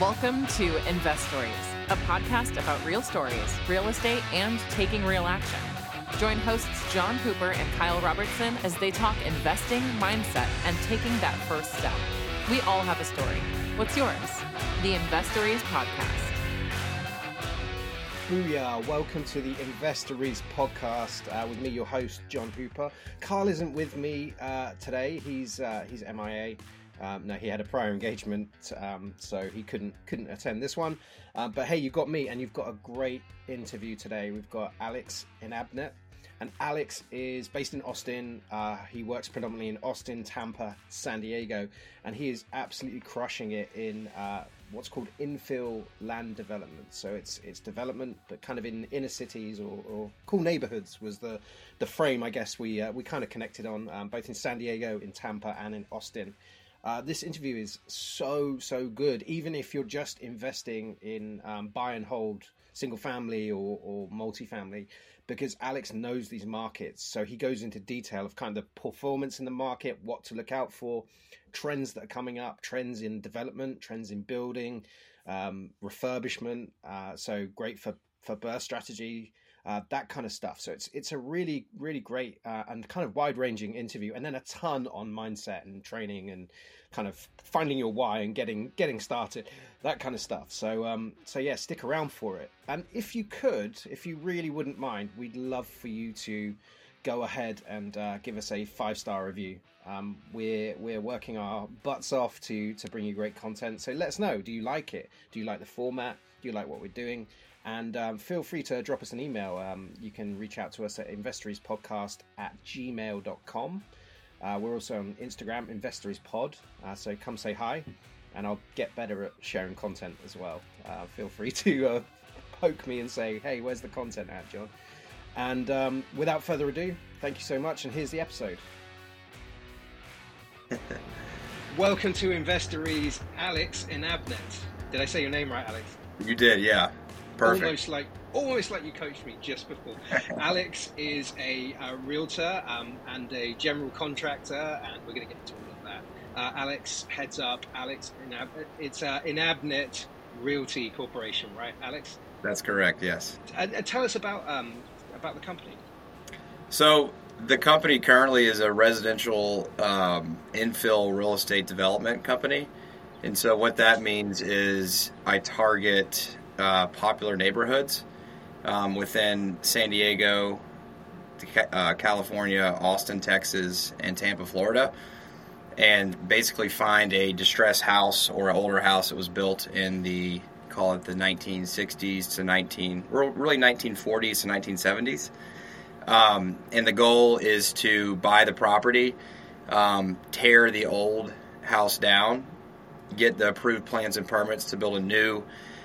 Welcome to Investories, a podcast about real stories, real estate, and taking real action. Join hosts John Hooper and Kyle Robertson as they talk investing, mindset, and taking that first step. We all have a story. What's yours? The Investories Podcast. Booyah! Welcome to the Investories podcast uh, with me, your host John Hooper. Carl isn't with me uh, today. He's uh, he's MIA. Um, no, he had a prior engagement, um, so he couldn't couldn't attend this one. Uh, but hey, you've got me, and you've got a great interview today. We've got Alex Inabnet, and Alex is based in Austin. Uh, he works predominantly in Austin, Tampa, San Diego, and he is absolutely crushing it in uh, what's called infill land development. So it's it's development, but kind of in inner cities or, or cool neighborhoods was the the frame I guess we uh, we kind of connected on um, both in San Diego, in Tampa, and in Austin. Uh, this interview is so so good. Even if you're just investing in um, buy and hold single family or, or multifamily, because Alex knows these markets, so he goes into detail of kind of performance in the market, what to look out for, trends that are coming up, trends in development, trends in building, um, refurbishment. Uh, so great for for BRRRR strategy uh, that kind of stuff. So it's it's a really really great uh, and kind of wide ranging interview, and then a ton on mindset and training and kind of finding your why and getting getting started, that kind of stuff. So um, so yeah, stick around for it. And if you could, if you really wouldn't mind, we'd love for you to go ahead and uh, give us a five star review. Um, we're we're working our butts off to to bring you great content. So let us know. Do you like it? Do you like the format? Do you like what we're doing? And um, feel free to drop us an email. Um, you can reach out to us at investoriespodcast at gmail.com. Uh, we're also on Instagram, investoriespod. Uh, so come say hi, and I'll get better at sharing content as well. Uh, feel free to uh, poke me and say, hey, where's the content at, John? And um, without further ado, thank you so much, and here's the episode. Welcome to Investories, Alex Inabnet. Did I say your name right, Alex? You did, yeah. Perfect. Almost like almost like you coached me just before. Alex is a, a realtor um, and a general contractor, and we're going to get into all of that. Uh, Alex heads up. Alex, Inab- it's uh, Inabnet Realty Corporation, right, Alex? That's correct. Yes. And, and tell us about um, about the company. So the company currently is a residential um, infill real estate development company. And so what that means is I target uh, popular neighborhoods um, within San Diego, uh, California, Austin, Texas, and Tampa, Florida, and basically find a distressed house or an older house that was built in the call it the 1960s to 19 really 1940s to 1970s. Um, and the goal is to buy the property, um, tear the old house down, get the approved plans and permits to build a new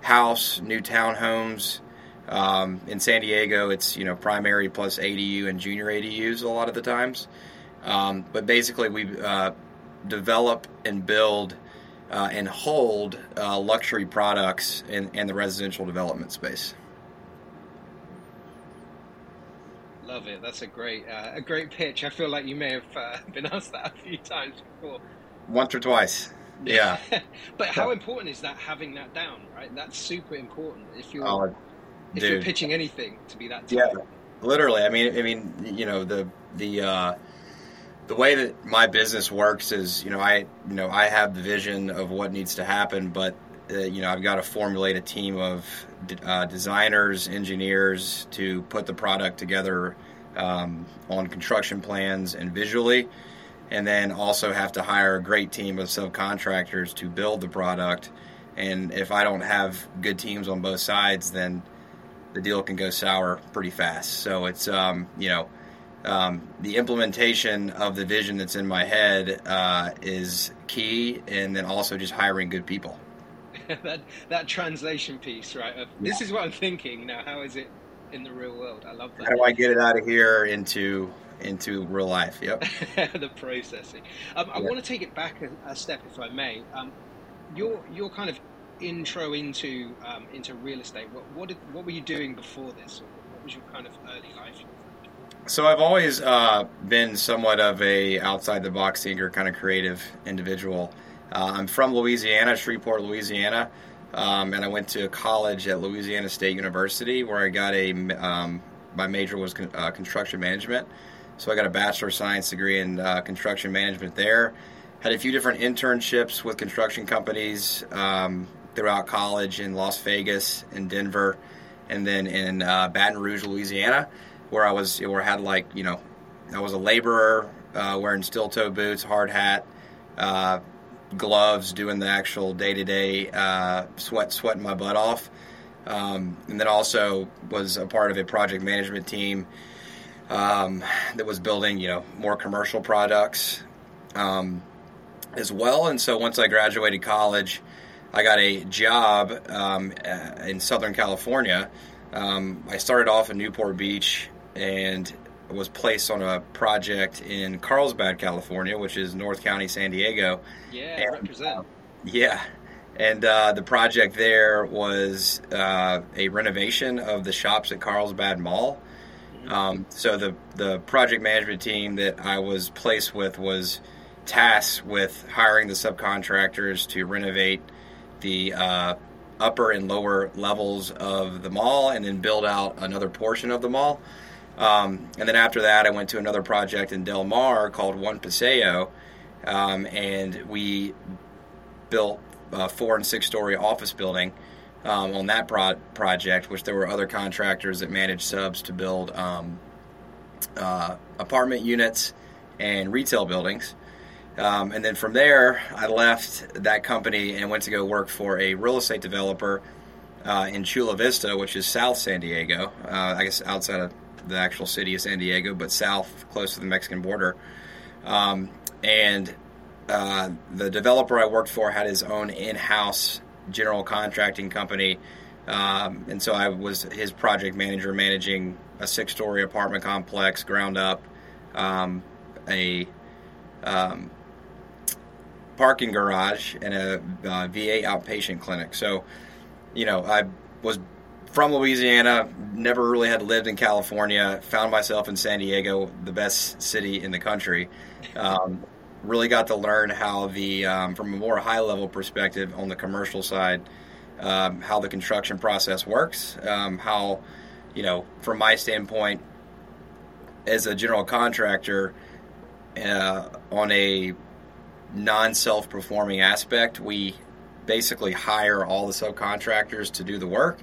house, new townhomes. Um, in San Diego, it's you know primary plus ADU and junior ADUs a lot of the times. Um, but basically, we uh, develop and build uh, and hold uh, luxury products in, in the residential development space. Love it. That's a great uh, a great pitch. I feel like you may have uh, been asked that a few times before. Once or twice. Yeah. but how important is that having that down, right? That's super important if you're oh, if you're pitching anything to be that. Tight. Yeah, literally. I mean, I mean, you know, the the uh, the way that my business works is, you know, I you know I have the vision of what needs to happen, but uh, you know I've got to formulate a team of uh, designers, engineers to put the product together um, on construction plans and visually and then also have to hire a great team of subcontractors to build the product. And if I don't have good teams on both sides, then the deal can go sour pretty fast. So it's um, you know um, the implementation of the vision that's in my head uh, is key, and then also just hiring good people. that that translation piece, right? Of, yeah. This is what I'm thinking now. How is it in the real world? I love that. How do I get it out of here into into real life. Yep. the processing. Um, I want to take it back a, a step, if I may. Um, your your kind of intro into um, into real estate. What what, did, what were you doing before this? What was your kind of early life? So I've always uh, been somewhat of a outside the box thinker, kind of creative individual. Uh, I'm from Louisiana, Shreveport, Louisiana. um, and I went to college at Louisiana State University where I got a um, my major was con- uh, construction management. So I got a bachelor of science degree in uh, construction management there. Had a few different internships with construction companies um, throughout college in Las Vegas, in Denver, and then in uh, Baton Rouge, Louisiana, where I was where I had like you know I was a laborer uh, wearing steel toe boots, hard hat, uh, gloves, doing the actual day to day sweat sweating my butt off, um, and then also was a part of a project management team um, that was building you know more commercial products um, as well. And so once I graduated college, I got a job um, in Southern California. Um, I started off in Newport Beach and was placed on a project in Carlsbad, California, which is North County, San Diego. Yeah, and, represent. Uh, yeah. And uh, the project there was uh, a renovation of the shops at Carlsbad Mall. Um, so the the project management team that I was placed with was tasked with hiring the subcontractors to renovate the uh, upper and lower levels of the mall, and then build out another portion of the mall. Um, and then after that, I went to another project in Del Mar called One Paseo, um, and we built a four and six story office building um, on that pro- project, which there were other contractors that managed subs to build um, uh, apartment units and retail buildings. Um, and then from there, I left that company and went to go work for a real estate developer uh, in Chula Vista, which is South San Diego. Uh, I guess outside of the actual city of San Diego, but south, close to the Mexican border. Um, and uh, the developer I worked for had his own in-house general contracting company, um, and so I was his project manager, managing a six-story apartment complex, ground up, um, a um, parking garage, and a uh, VA outpatient clinic. So, you know, I was from Louisiana, never really had lived in California, found myself in San Diego, the best city in the country. Um, really got to learn how the, um, from a more high level perspective on the commercial side, um, how the construction process works, um, how, you know, from my standpoint, as a general contractor, uh, on a non self performing aspect, we basically hire all the subcontractors to do the work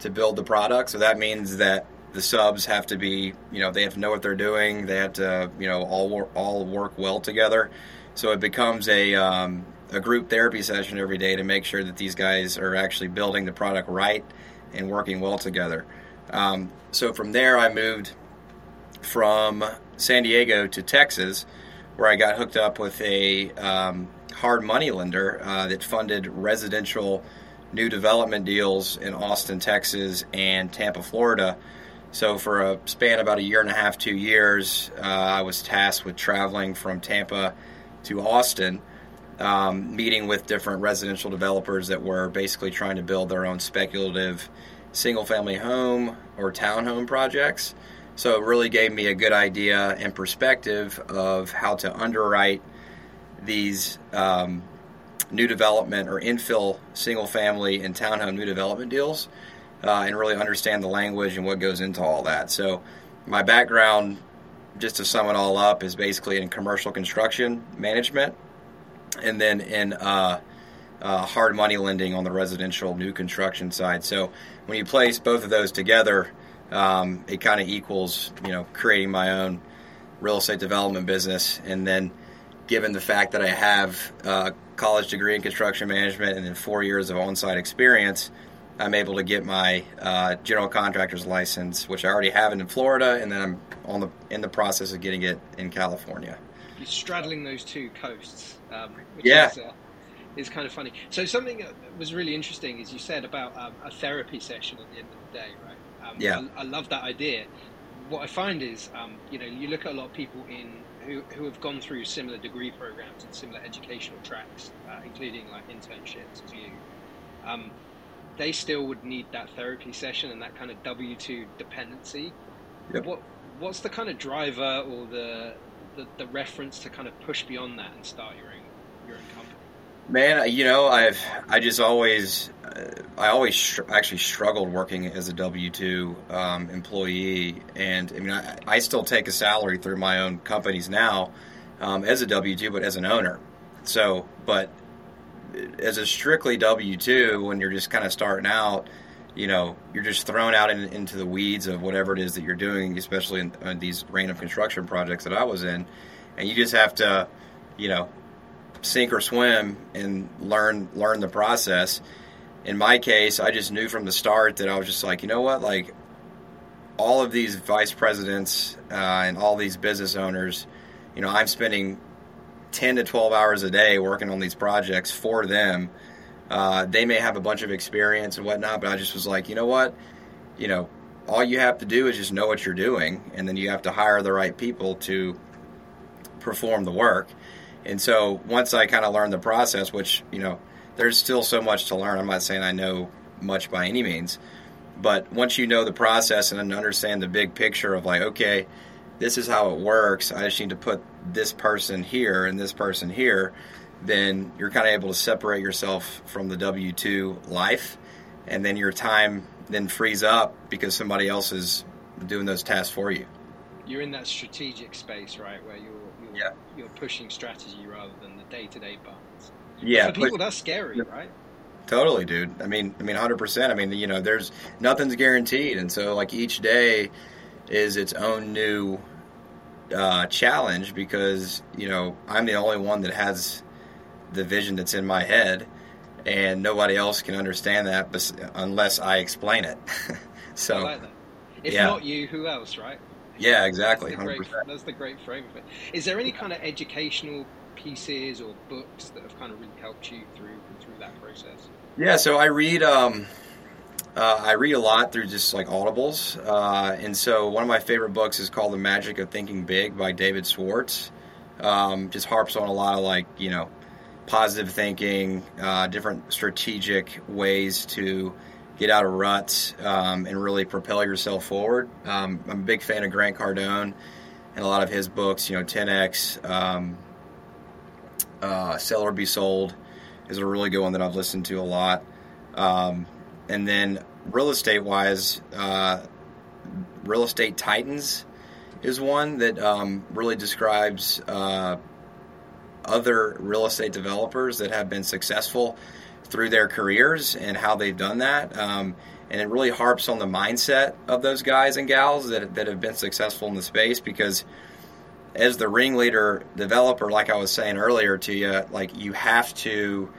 to build the product. So that means that the subs have to be, you know, they have to know what they're doing. They have to, you know, all work, all work well together. So it becomes a um, a group therapy session every day to make sure that these guys are actually building the product right and working well together. Um, so from there, I moved from San Diego to Texas, where I got hooked up with a um, hard money lender uh, that funded residential new development deals in Austin, Texas, and Tampa, Florida. So, for a span about a year and a half, two years, uh, I was tasked with traveling from Tampa to Austin, um, meeting with different residential developers that were basically trying to build their own speculative single family home or townhome projects. So, it really gave me a good idea and perspective of how to underwrite these um, new development or infill single family and townhome new development deals uh, and really understand the language and what goes into all that. So, my background, just to sum it all up, is basically in commercial construction management and then in uh, uh, hard money lending on the residential new construction side. So, when you place both of those together, um, it kind of equals, you know, creating my own real estate development business. And then, given the fact that I have a college degree in construction management and then four years of on-site experience, I'm able to get my uh, general contractor's license, which I already have in Florida, and then I'm on the in the process of getting it in California. You're straddling those two coasts, um, which yeah. is, uh, is, kind of funny. So something that was really interesting is you said about um, a therapy session at the end of the day, right? Um, yeah, I, I, love that idea. What I find is, um, you know, you look at a lot of people in who, who have gone through similar degree programs and similar educational tracks, uh, including like internships as you, um, they still would need that therapy session and that kind of W two dependency. Yep. What what's the kind of driver or the, the, the reference to kind of push beyond that and start your own your own company? Man, you know, I've I just always I always str- actually struggled working as a W two um, employee, and I mean, I, I, still take a salary through my own companies now um, as a W two, but as an owner. So, but as a strictly W two, when you're just kind of starting out, you know, you're just thrown out in, into the weeds of whatever it is that you're doing, especially in, in these random construction projects that I was in, and you just have to, you know, sink or swim and learn learn the process. In my case, I just knew from the start that I was just like, you know what, like all of these vice presidents uh, and all these business owners, you know, I'm spending 10 to 12 hours a day working on these projects for them. Uh, they may have a bunch of experience and whatnot, but I just was like, you know what, you know, all you have to do is just know what you're doing, and then you have to hire the right people to perform the work. And so once I kind of learned the process, which you know there's still so much to learn. I'm not saying I know much by any means, but once you know the process and understand the big picture of like, okay, this is how it works. I just need to put this person here and this person here. Then you're kind of able to separate yourself from the W two life, and then your time then frees up because somebody else is doing those tasks for you. You're in that strategic space, right, where you're you're, yeah. you're pushing strategy rather than the day to day parts. Yeah, for people that's scary, right? Totally, dude. I mean, I mean, hundred percent. I mean, you know, there's nothing's guaranteed, and so like each day is its own new uh, challenge because you know I'm the only one that has the vision that's in my head, and nobody else can understand that unless I explain it. so, like if yeah. not you, who else, right? Yeah, exactly. That's the, great, that's the great frame of it. Is there any kind of educational pieces or books that have kind of really helped you through through that process? Yeah, so I read um, uh, I read a lot through just like audibles, uh, and so one of my favorite books is called The Magic of Thinking Big by David Schwartz. Um, just harps on a lot of like you know positive thinking, uh, different strategic ways to get out of ruts um, and really propel yourself forward. Um, I'm a big fan of Grant Cardone and a lot of his books. You know, 10x. Um, uh, Sell or Be Sold is a really good one that I've listened to a lot. Um, and then real estate wise, uh, Real Estate Titans is one that um, really describes uh, other real estate developers that have been successful through their careers and how they've done that. Um, and it really harps on the mindset of those guys and gals that, that have been successful in the space because as the ringleader developer, like I was saying earlier to you, like you have to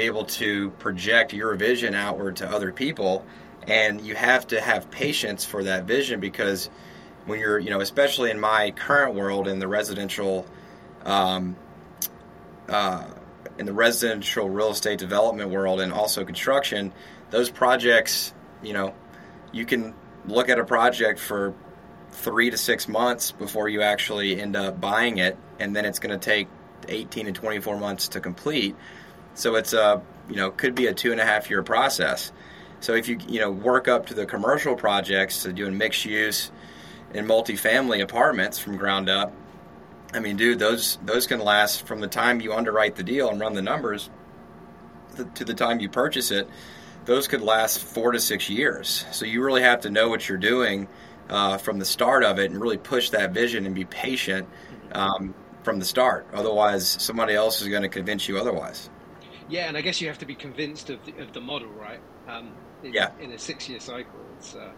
be able to project your vision outward to other people, and you have to have patience for that vision because when you're, you know, especially in my current world in the residential, um, uh, in the residential real estate development world and also construction, those projects, you know, you can look at a project for three to six months before you actually end up buying it, and then it's going to take 18 to 24 months to complete. So it's a you know could be a two and a half year process. So if you you know work up to the commercial projects, doing mixed use and multifamily apartments from ground up, I mean, dude, those those can last from the time you underwrite the deal and run the numbers to the time you purchase it. Those could last four to six years. So you really have to know what you're doing uh, from the start of it and really push that vision and be patient um, from the start. Otherwise, somebody else is going to convince you otherwise. Yeah, and I guess you have to be convinced of the, of the model, right? Um, in, yeah. In a six-year cycle, it's uh,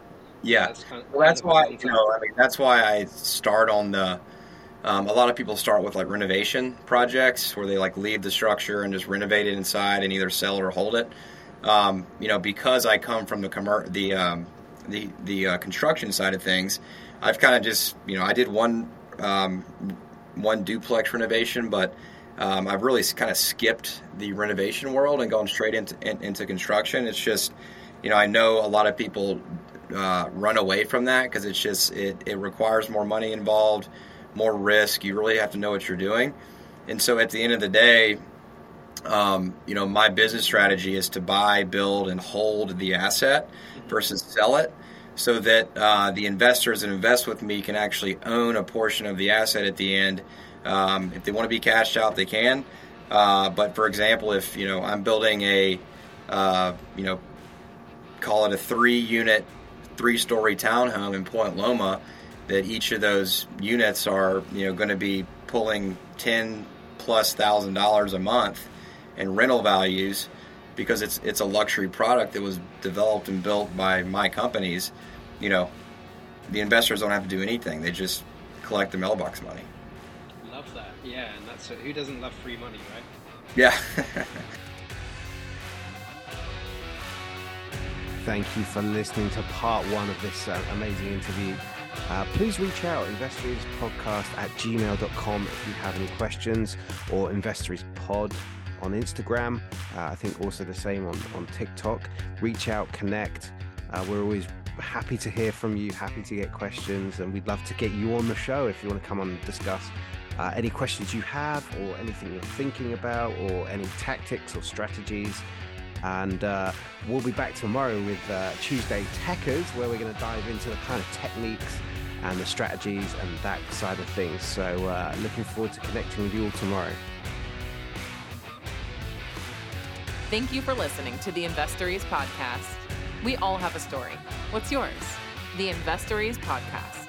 yeah. That's kind of, well, that's why you know. I mean, that's why I start on the. Um, a lot of people start with like renovation projects where they like leave the structure and just renovate it inside and either sell it or hold it. Um, you know, because I come from the commer- the um, the the uh, construction side of things, I've kind of just you know I did one um, one duplex renovation, but um, I've really kind of skipped the renovation world and gone straight into in, into construction. It's just you know I know a lot of people uh, run away from that because it's just it, it requires more money involved, more risk. You really have to know what you're doing, and so at the end of the day. Um, you know, my business strategy is to buy, build, and hold the asset versus sell it so that uh, the investors that invest with me can actually own a portion of the asset at the end. Um, if they want to be cashed out, they can. Uh, but for example, if you know I'm building a uh, you know call it a three unit, three story townhome in Point Loma, that each of those units are you know going to be pulling ten plus thousand dollars a month in rental values because it's it's a luxury product that was developed and built by my companies. You know, the investors don't have to do anything; they just collect the mailbox money. Love that, yeah, and that's who doesn't love free money, right? Yeah. Thank you for listening to part one of this uh, amazing interview. Uh, please reach out, investoriespodcast at gmail.com if you have any questions, or investoriespod on Instagram. Uh, I think also the same on, on TikTok. Reach out, connect. Uh, we're always happy to hear from you, happy to get questions, and we'd love to get you on the show if you want to come on and discuss uh, any questions you have, or anything you're thinking about, or any tactics or strategies. And uh, we'll be back tomorrow with uh, Tuesday Techers, where we're going to dive into the kind of techniques and the strategies and that side of things. So, uh, looking forward to connecting with you all tomorrow. Thank you for listening to the Investories podcast. We all have a story. What's yours? The Investories podcast.